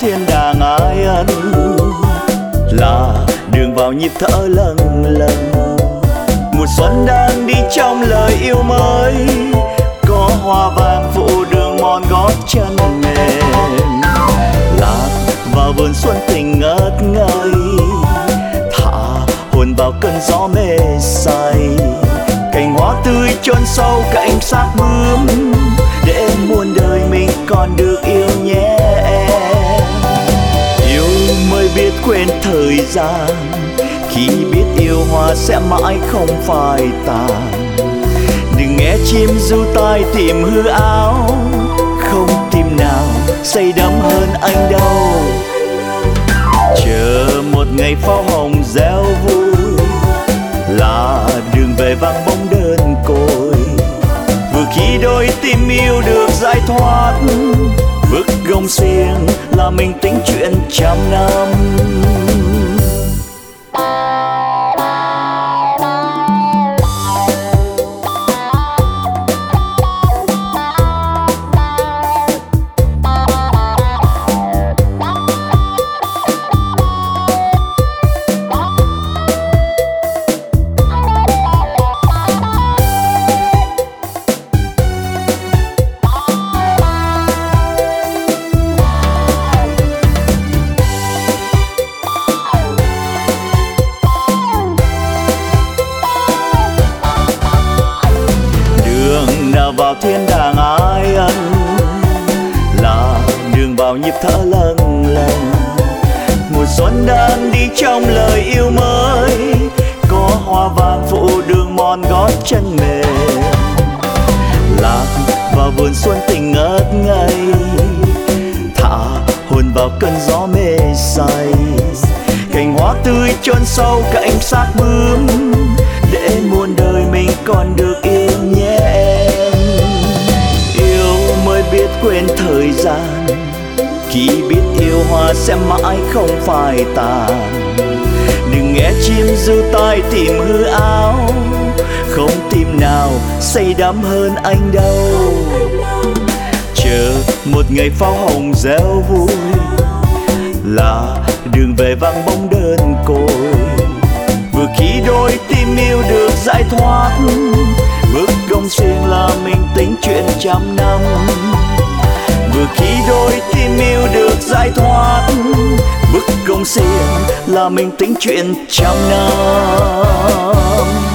thiên đàng ai ân. Là đường vào nhịp thở lần lần mùa xuân đang đi trong lời yêu mới. Có hoa vàng phủ đường mòn gót chân mềm. Lạc vào vườn xuân tình ngất ngây. Thả hồn vào cơn gió mê say. Cành hoa tươi chôn sâu cạnh xác bướm. Thời gian. Khi biết yêu hoa sẽ mãi không phai tàn. Đừng nghe chim du tai tìm hư áo. Không tim nào say đắm hơn anh đâu. Chờ một ngày pháo hồng reo vui. Là đường về vang bóng đơn côi. Vừa khi đôi tim yêu được giải thoát. Bước gông xiềng là mình tính chuyện trăm năm. Vào thiên đàng ai ân. Là đường vào nhịp thở lần lần mùa xuân đang đi trong lời yêu mới. Có hoa vàng phụ đường mòn gót chân mềm. Lạc vào vườn xuân tình ngất ngây. Thả hồn vào cơn gió mê say. Cành hoa tươi chôn sâu cạnh xác bướm. Quên thời gian. Khi biết yêu hoa sẽ mãi không phai tàn. Đừng nghe chim du tai tìm hư áo. Không tim nào say đắm hơn anh đâu. Chờ một ngày pháo hồng reo vui. Là đường về vang bóng đơn côi. Vừa khi đôi tim yêu được giải thoát. Bước công xiềng là mình tính chuyện trăm năm vừa khi đôi tim yêu được giải thoát, bức công xiềng là mình tính chuyện trăm năm.